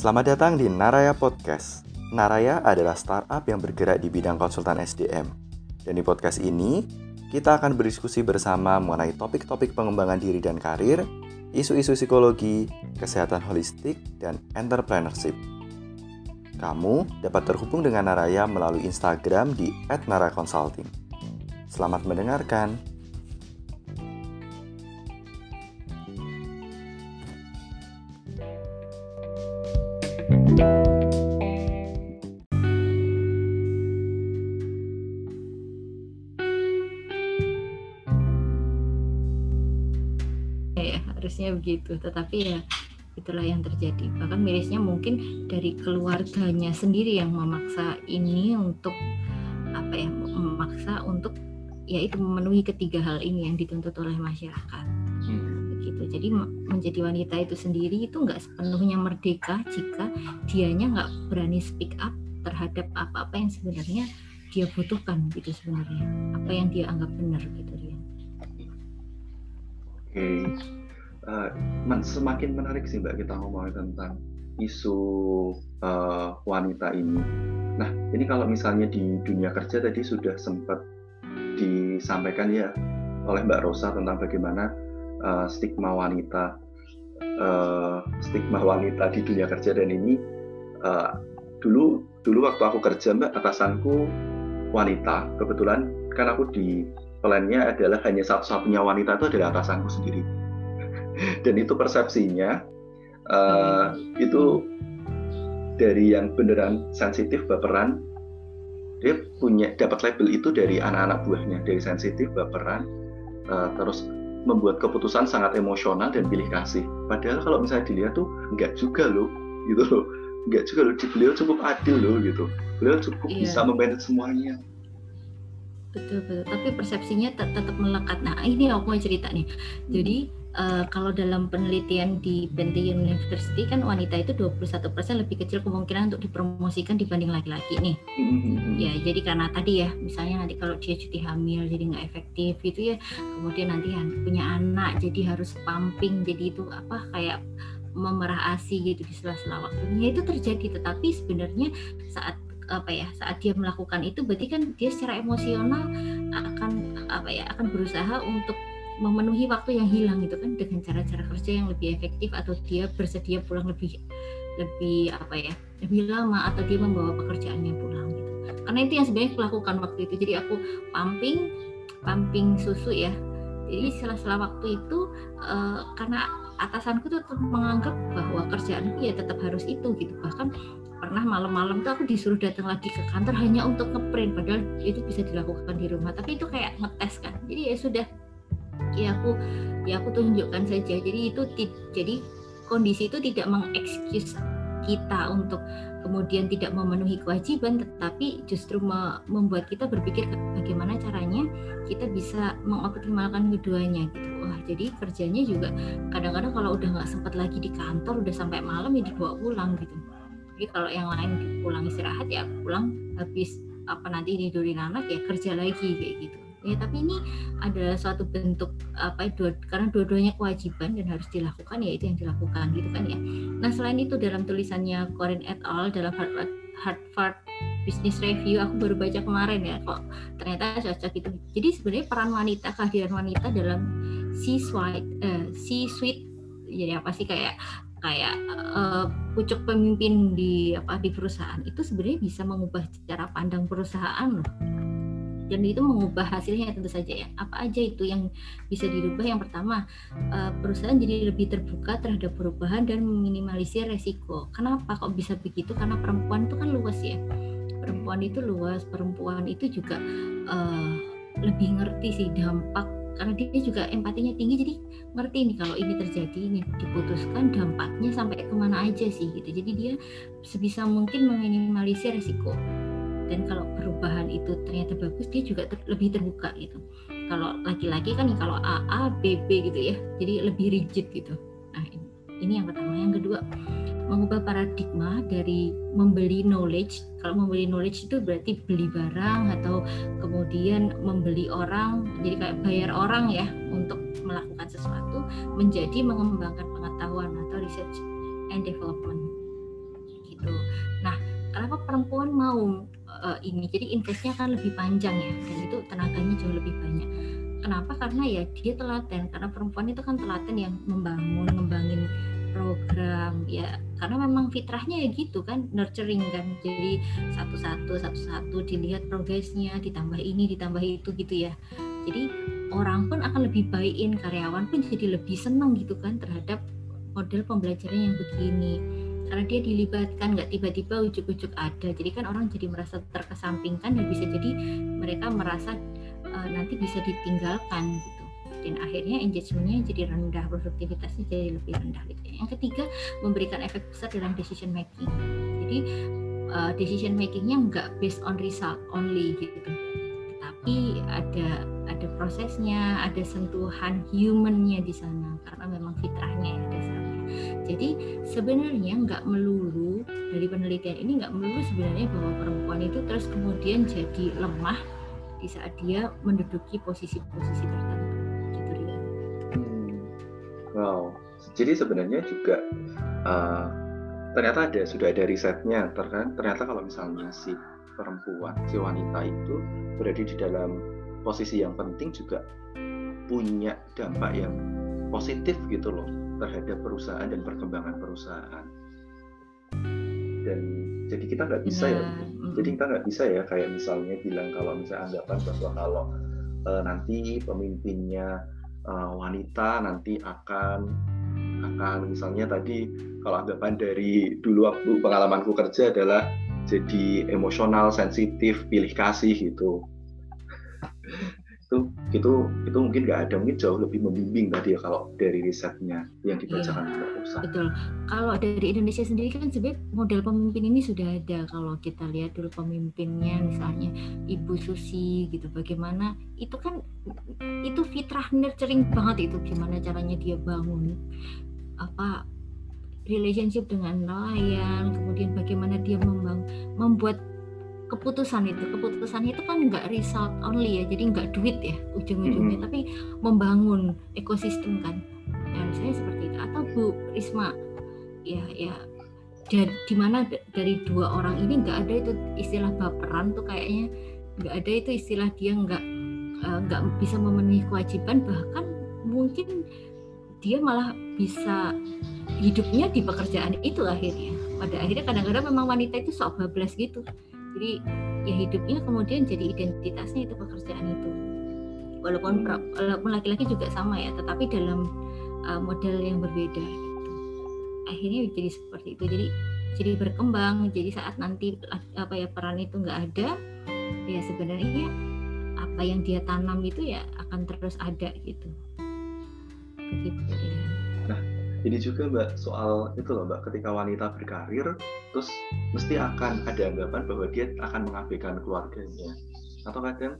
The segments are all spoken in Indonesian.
Selamat datang di Naraya Podcast. Naraya adalah startup yang bergerak di bidang konsultan SDM. Dan di podcast ini, kita akan berdiskusi bersama mengenai topik-topik pengembangan diri dan karir, isu-isu psikologi, kesehatan holistik, dan entrepreneurship. Kamu dapat terhubung dengan Naraya melalui Instagram di @naraconsulting. Selamat mendengarkan. Ya harusnya begitu. Tetapi ya itulah yang terjadi. Bahkan mirisnya mungkin dari keluarganya sendiri yang memaksa ini untuk apa ya memaksa untuk ya itu memenuhi ketiga hal ini yang dituntut oleh masyarakat. Begitu. Jadi menjadi wanita itu sendiri itu nggak sepenuhnya merdeka jika dianya nggak berani speak up terhadap apa-apa yang sebenarnya dia butuhkan gitu sebenarnya. Apa yang dia anggap benar gitu dia. Oke, uh, semakin menarik sih Mbak kita ngomongin tentang isu uh, wanita ini. Nah, ini kalau misalnya di dunia kerja tadi sudah sempat disampaikan ya oleh Mbak Rosa tentang bagaimana uh, stigma wanita, uh, stigma wanita di dunia kerja dan ini uh, dulu dulu waktu aku kerja Mbak atasanku wanita, kebetulan kan aku di plannya adalah hanya satu-satunya wanita itu adalah atasanku sendiri dan itu persepsinya uh, itu dari yang beneran sensitif baperan dia punya dapat label itu dari anak-anak buahnya dari sensitif baperan uh, terus membuat keputusan sangat emosional dan pilih kasih. Padahal kalau misalnya dilihat tuh enggak juga loh gitu loh. Enggak juga loh beliau cukup adil loh gitu. Beliau cukup iya. bisa memanage semuanya. Betul betul. Tapi persepsinya tetap melekat. Nah ini aku mau cerita nih. Hmm. Uh, kalau dalam penelitian di Bentley University kan wanita itu 21% lebih kecil kemungkinan untuk dipromosikan dibanding laki-laki nih hmm. ya jadi karena tadi ya misalnya nanti kalau dia cuti hamil jadi nggak efektif gitu ya kemudian nanti punya anak jadi harus pumping jadi itu apa kayak memerah asi gitu di sela-sela waktunya itu terjadi tetapi sebenarnya saat apa ya saat dia melakukan itu berarti kan dia secara emosional akan apa ya akan berusaha untuk memenuhi waktu yang hilang itu kan dengan cara-cara kerja yang lebih efektif atau dia bersedia pulang lebih lebih apa ya lebih lama atau dia membawa pekerjaannya pulang gitu. Karena itu yang sebenarnya aku lakukan waktu itu. Jadi aku pumping pumping susu ya. Jadi setelah waktu itu uh, karena atasanku tuh menganggap bahwa kerjaanku ya tetap harus itu gitu. Bahkan pernah malam-malam tuh aku disuruh datang lagi ke kantor hanya untuk ngeprint padahal itu bisa dilakukan di rumah. Tapi itu kayak ngetes kan. Jadi ya sudah ya aku ya aku tunjukkan saja. Jadi itu jadi kondisi itu tidak mengekskuse kita untuk kemudian tidak memenuhi kewajiban tetapi justru membuat kita berpikir bagaimana caranya kita bisa mengoptimalkan keduanya gitu. Wah jadi kerjanya juga kadang-kadang kalau udah nggak sempat lagi di kantor udah sampai malam ya dibawa pulang gitu. Jadi kalau yang lain pulang istirahat ya pulang habis apa nanti tidurin anak ya kerja lagi kayak gitu ya tapi ini adalah suatu bentuk apa dua, karena dua-duanya kewajiban dan harus dilakukan ya itu yang dilakukan gitu kan ya. Nah selain itu dalam tulisannya Corinne et al dalam Harvard, Harvard Business Review aku baru baca kemarin ya kok ternyata cocok itu jadi sebenarnya peran wanita kehadiran wanita dalam C-suite uh, C-suite jadi apa sih kayak kayak uh, pucuk pemimpin di apa di perusahaan itu sebenarnya bisa mengubah cara pandang perusahaan loh dan itu mengubah hasilnya tentu saja ya. Apa aja itu yang bisa dirubah? Yang pertama uh, perusahaan jadi lebih terbuka terhadap perubahan dan meminimalisir resiko. Kenapa kok bisa begitu? Karena perempuan itu kan luas ya. Perempuan itu luas perempuan itu juga uh, lebih ngerti sih dampak. Karena dia juga empatinya tinggi jadi ngerti nih kalau ini terjadi ini diputuskan dampaknya sampai ke mana aja sih gitu. Jadi dia sebisa mungkin meminimalisir risiko dan kalau perubahan itu ternyata bagus dia juga ter lebih terbuka gitu kalau laki-laki kan kalau AA BB gitu ya jadi lebih rigid gitu nah ini, ini yang pertama yang kedua mengubah paradigma dari membeli knowledge. Kalau membeli knowledge itu berarti beli barang atau kemudian membeli orang, jadi kayak bayar orang ya untuk melakukan sesuatu, menjadi mengembangkan pengetahuan atau research and development. gitu. Nah, kenapa perempuan mau uh, ini? Jadi investnya kan lebih panjang ya, dan itu tenaganya jauh lebih banyak. Kenapa? Karena ya dia telaten. Karena perempuan itu kan telaten yang membangun, ngembangin program ya karena memang fitrahnya ya gitu kan nurturing kan jadi satu-satu satu-satu dilihat progresnya ditambah ini ditambah itu gitu ya jadi orang pun akan lebih baikin karyawan pun jadi lebih senang gitu kan terhadap model pembelajaran yang begini karena dia dilibatkan nggak tiba-tiba ujuk-ujuk ada. Jadi kan orang jadi merasa terkesampingkan dan bisa jadi mereka merasa uh, nanti bisa ditinggalkan gitu. Dan akhirnya engagementnya jadi rendah produktivitasnya jadi lebih rendah gitu. yang ketiga memberikan efek besar dalam decision making. Jadi uh, decision makingnya nggak based on result only gitu. Tapi ada prosesnya ada sentuhan humannya di sana karena memang fitrahnya ya dasarnya jadi sebenarnya nggak melulu dari penelitian ini nggak melulu sebenarnya bahwa perempuan itu terus kemudian jadi lemah di saat dia menduduki posisi-posisi tertentu gitu. Hmm. Wow, jadi sebenarnya juga uh, ternyata ada sudah ada risetnya ternyata kalau misalnya si perempuan si wanita itu berada di dalam posisi yang penting juga punya dampak yang positif gitu loh terhadap perusahaan dan perkembangan perusahaan. Dan jadi kita nggak bisa ya, ya jadi kita nggak bisa ya kayak misalnya bilang kalau misalnya anggapan bahwa kalau uh, nanti pemimpinnya uh, wanita nanti akan akan misalnya tadi kalau anggapan dari dulu waktu pengalamanku kerja adalah jadi emosional sensitif pilih kasih gitu itu itu mungkin nggak ada mungkin jauh lebih membimbing tadi ya kalau dari risetnya yang dibacakan ya, Mbak Betul. Kalau dari Indonesia sendiri kan sebenarnya model pemimpin ini sudah ada. Kalau kita lihat dulu pemimpinnya misalnya Ibu Susi gitu, bagaimana itu kan itu fitrah nurturing banget itu gimana caranya dia bangun apa relationship dengan nelayan, kemudian bagaimana dia membuat keputusan itu. Keputusan itu kan nggak result only ya jadi nggak duit ya ujung-ujungnya mm -hmm. tapi membangun ekosistem kan. Dan saya seperti itu. Atau Bu Risma ya ya dari di mana dari dua orang ini nggak ada itu istilah baperan tuh kayaknya. Nggak ada itu istilah dia nggak eh, nggak uh, bisa memenuhi kewajiban bahkan mungkin dia malah bisa hidupnya di pekerjaan itu akhirnya. Pada akhirnya kadang-kadang memang wanita itu sok bablas gitu jadi ya hidupnya kemudian jadi identitasnya itu pekerjaan itu. Walaupun walaupun laki-laki juga sama ya tetapi dalam uh, model yang berbeda gitu. akhirnya jadi seperti itu. Jadi jadi berkembang. Jadi saat nanti apa ya peran itu nggak ada ya sebenarnya apa yang dia tanam itu ya akan terus ada gitu. Begitu ya ini juga mbak soal itu loh mbak ketika wanita berkarir terus mesti akan ada anggapan bahwa dia akan mengabaikan keluarganya. Atau kadang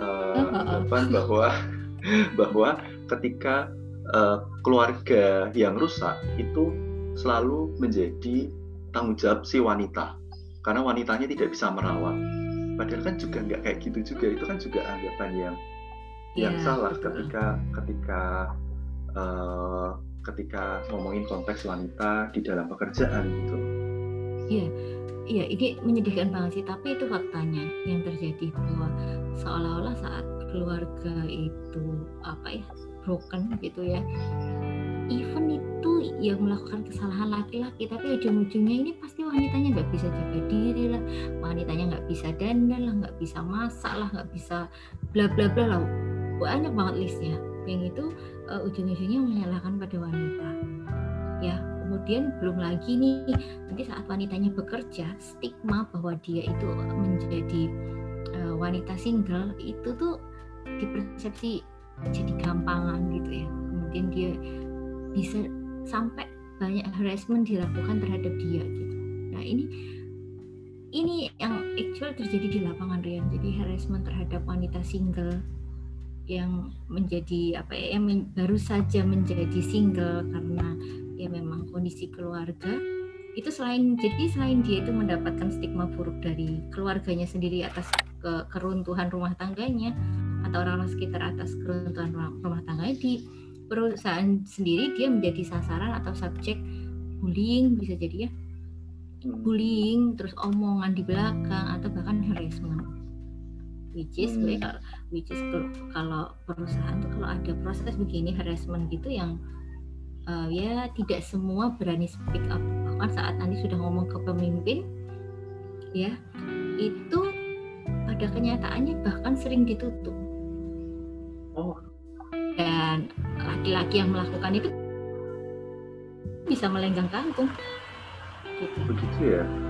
uh, anggapan bahwa bahwa ketika uh, keluarga yang rusak itu selalu menjadi tanggung jawab si wanita. Karena wanitanya tidak bisa merawat. Padahal kan juga nggak kayak gitu juga. Itu kan juga anggapan yang yang yeah, salah betul. ketika ketika uh, ketika ngomongin konteks wanita di dalam pekerjaan gitu. Iya, iya ini menyedihkan banget sih. Tapi itu faktanya yang terjadi bahwa seolah-olah saat keluarga itu apa ya broken gitu ya. Even itu yang melakukan kesalahan laki-laki, tapi ujung-ujungnya ini pasti wanitanya nggak bisa jaga diri lah, wanitanya nggak bisa dandan lah, nggak bisa masak lah, nggak bisa bla bla bla lah, banyak banget listnya. Yang itu uh, ujung-ujungnya menyalahkan pada wanita. Ya kemudian belum lagi nih nanti saat wanitanya bekerja stigma bahwa dia itu menjadi uh, wanita single itu tuh dipersepsi jadi gampangan gitu ya. Kemudian dia bisa sampai banyak harassment dilakukan terhadap dia gitu. Nah ini ini yang actual terjadi di lapangan Rian. Jadi harassment terhadap wanita single yang menjadi apa ya yang baru saja menjadi single karena ya memang kondisi keluarga. Itu selain jadi selain dia itu mendapatkan stigma buruk dari keluarganya sendiri atas ke, keruntuhan rumah tangganya atau orang-orang sekitar atas keruntuhan rumah, rumah tangganya di perusahaan sendiri dia menjadi sasaran atau subjek bullying bisa jadi ya. Hmm. bullying terus omongan di belakang atau bahkan harassment which is hmm. kalau which is kalau perusahaan tuh kalau ada proses begini harassment gitu yang uh, ya tidak semua berani speak up. Bahkan saat nanti sudah ngomong ke pemimpin ya itu pada kenyataannya bahkan sering ditutup. Oh. Dan laki-laki yang melakukan itu bisa melenggang kangkung. Gitu. begitu ya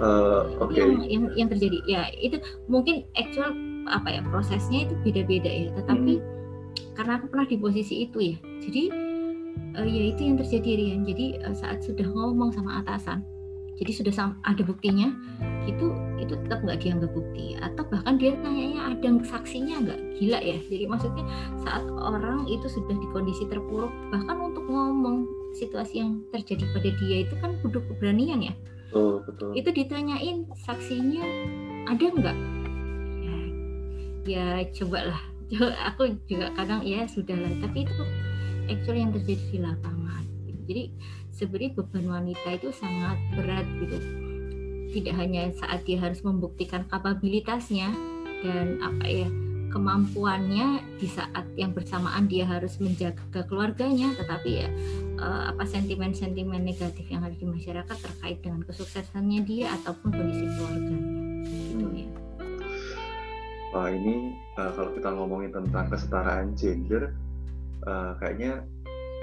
uh, oke. Okay. yang, yang yang terjadi. Ya itu mungkin actual apa ya prosesnya itu beda-beda ya. Tetapi hmm. karena aku pernah di posisi itu ya. Jadi uh, ya itu yang terjadi Rian. Jadi uh, saat sudah ngomong sama atasan jadi sudah ada buktinya itu itu tetap nggak dianggap bukti. Atau bahkan dia nanya ada saksinya nggak? Gila ya. Jadi maksudnya saat orang itu sudah di kondisi terpuruk bahkan untuk ngomong situasi yang terjadi pada dia itu kan butuh keberanian ya betul, itu ditanyain saksinya ada nggak? Ya, ya cobalah. Aku juga kadang ya sudah lah. Tapi itu actually yang terjadi di lapangan. Jadi sebenarnya beban wanita itu sangat berat gitu. Tidak hanya saat dia harus membuktikan kapabilitasnya dan apa ya kemampuannya di saat yang bersamaan dia harus menjaga keluarganya tetapi ya uh, apa sentimen-sentimen negatif yang ada di masyarakat terkait dengan kesuksesannya dia ataupun kondisi keluarganya gitu ya. Wah ini uh, kalau kita ngomongin tentang kesetaraan gender uh, kayaknya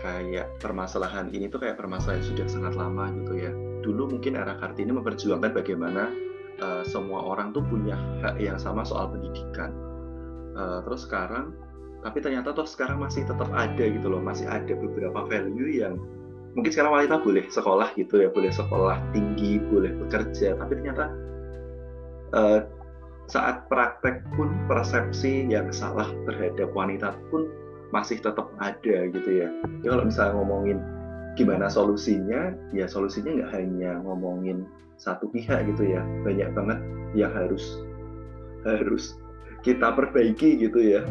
kayak permasalahan ini tuh kayak permasalahan sudah sangat lama gitu ya. Dulu mungkin era Kartini memperjuangkan bagaimana uh, semua orang tuh punya hak yang sama soal pendidikan uh, terus sekarang tapi ternyata tuh sekarang masih tetap ada gitu loh masih ada beberapa value yang mungkin sekarang wanita boleh sekolah gitu ya boleh sekolah tinggi boleh bekerja tapi ternyata uh, saat praktek pun persepsi yang salah terhadap wanita pun masih tetap ada gitu ya. Ya kalau misalnya ngomongin gimana solusinya, ya solusinya nggak hanya ngomongin satu pihak gitu ya, banyak banget yang harus harus kita perbaiki gitu ya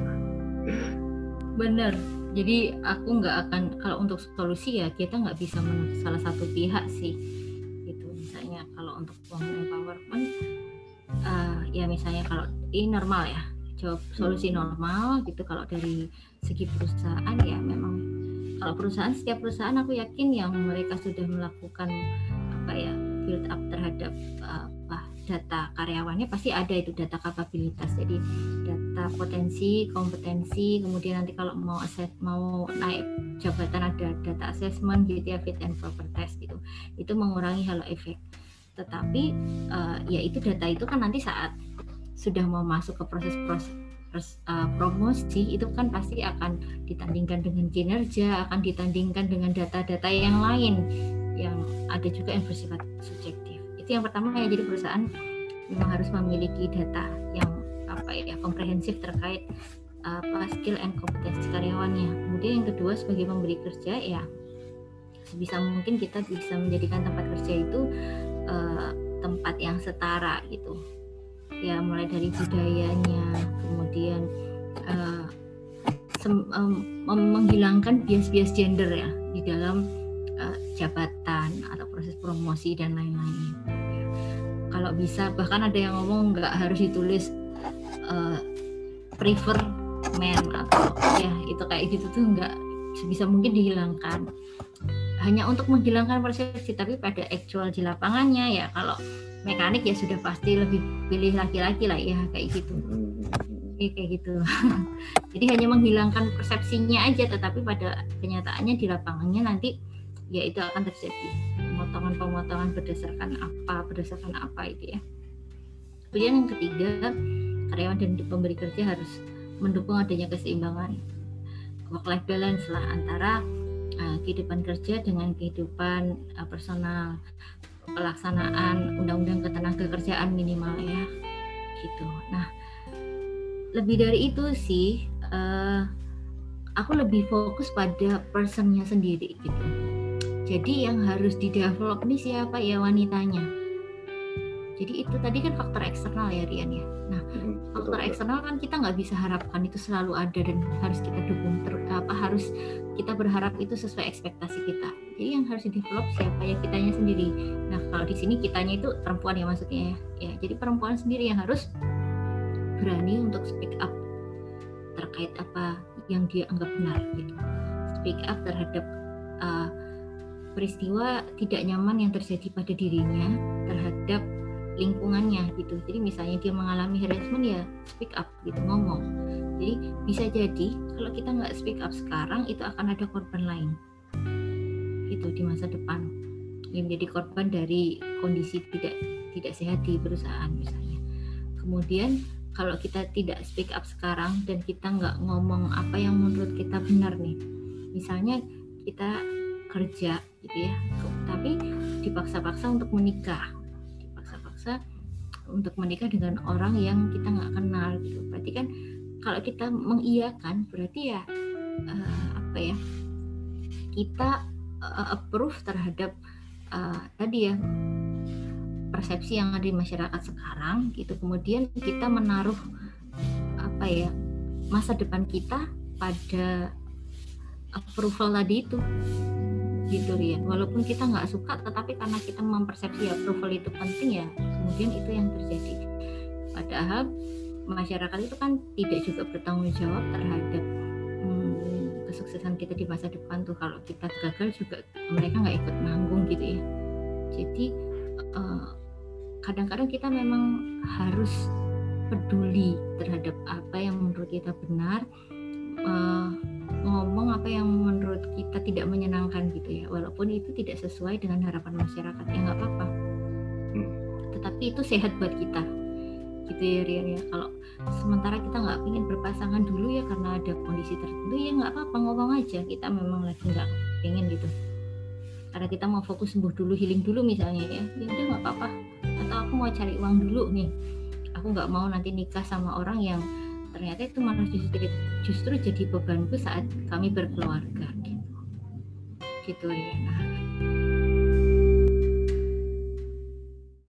bener. Jadi aku nggak akan kalau untuk solusi ya kita nggak bisa menuntut salah satu pihak sih. Gitu misalnya kalau untuk women empowerment uh, ya misalnya kalau ini normal ya jawab solusi hmm. normal gitu. Kalau dari segi perusahaan ya memang kalau perusahaan setiap perusahaan aku yakin yang mereka sudah melakukan apa ya build up terhadap uh, data karyawannya pasti ada itu data kapabilitas. Jadi data potensi kompetensi kemudian nanti kalau mau aset mau naik jabatan ada data assessment gitu ya fit and proper test gitu. Itu mengurangi halo efek. Tetapi uh, ya itu data itu kan nanti saat sudah mau masuk ke proses proses uh, promosi itu kan pasti akan ditandingkan dengan kinerja, akan ditandingkan dengan data-data yang lain yang ada juga yang bersifat subjektif itu yang pertama ya jadi perusahaan memang harus memiliki data yang apa ya komprehensif terkait apa skill and kompetensi karyawannya. Kemudian yang kedua sebagai pemberi kerja ya sebisa mungkin kita bisa menjadikan tempat kerja itu uh, tempat yang setara gitu. Ya mulai dari budayanya, kemudian uh, sem, um, menghilangkan bias-bias gender ya di dalam uh, jabatan atau proses promosi dan lain-lain. Kalau bisa bahkan ada yang ngomong nggak harus ditulis uh, prefer men atau ya itu kayak gitu tuh nggak sebisa mungkin dihilangkan. Hanya untuk menghilangkan persepsi tapi pada actual di lapangannya ya kalau mekanik ya sudah pasti lebih pilih laki-laki lah ya kayak gitu. Kayak gitu. Jadi hanya menghilangkan persepsinya aja tetapi pada kenyataannya di lapangannya nanti ya itu akan terjadi pemotongan-pemotongan berdasarkan apa berdasarkan apa itu ya. Kemudian yang ketiga karyawan dan pemberi kerja harus mendukung adanya keseimbangan work life balance lah antara uh, kehidupan kerja dengan kehidupan uh, personal pelaksanaan undang-undang ketenaga kerjaan minimal ya gitu. Nah lebih dari itu sih uh, aku lebih fokus pada personnya sendiri gitu jadi yang harus di develop nih siapa ya wanitanya. Jadi itu tadi kan faktor eksternal ya Rian ya. Nah hmm, faktor eksternal kan kita nggak bisa harapkan itu selalu ada dan harus kita dukung ter, apa harus kita berharap itu sesuai ekspektasi kita. jadi yang harus develop siapa ya kitanya sendiri nah kalau di sini kitanya itu perempuan ya maksudnya ya, ya jadi perempuan sendiri yang harus berani untuk speak up terkait apa yang dia anggap benar gitu speak up terhadap peristiwa tidak nyaman yang terjadi pada dirinya terhadap lingkungannya gitu. Jadi misalnya dia mengalami harassment ya speak up gitu ngomong. Jadi bisa jadi kalau kita nggak speak up sekarang itu akan ada korban lain gitu di masa depan. Yang menjadi korban dari kondisi tidak tidak sehat di perusahaan misalnya. Kemudian kalau kita tidak speak up sekarang dan kita nggak ngomong apa yang menurut kita benar nih misalnya kita kerja gitu ya. Tapi dipaksa-paksa untuk menikah. Dipaksa-paksa untuk menikah dengan orang yang kita nggak kenal gitu. Berarti kan kalau kita mengiyakan berarti ya uh, apa ya kita uh, approve terhadap uh, tadi ya persepsi yang ada di masyarakat sekarang gitu. Kemudian kita menaruh apa ya masa depan kita pada approval tadi itu gitu ya walaupun kita nggak suka tetapi karena kita mempersepsi approval itu penting ya kemudian itu yang terjadi. Padahal masyarakat itu kan tidak juga bertanggung jawab terhadap hmm, kesuksesan kita di masa depan tuh. Kalau kita gagal juga mereka nggak ikut nanggung gitu ya. Jadi eh, kadang-kadang kita memang harus peduli terhadap apa yang menurut kita benar uh, ngomong apa yang menurut kita tidak menyenangkan gitu ya. Walaupun itu tidak sesuai dengan harapan masyarakat ya nggak apa-apa. Hmm. tetapi itu sehat buat kita. Gitu ya Rian ya kalau sementara kita nggak ingin berpasangan dulu ya karena ada kondisi tertentu ya nggak apa-apa. Ngomong aja. Kita memang lagi nggak pengen gitu. Karena kita mau fokus sembuh dulu healing dulu misalnya ya. Ya udah nggak apa-apa. Atau aku mau cari uang dulu nih. Aku nggak mau nanti nikah sama orang yang ternyata itu malah justru justru jadi bebanku saat kami berkeluarga gitu. Gitu ya nah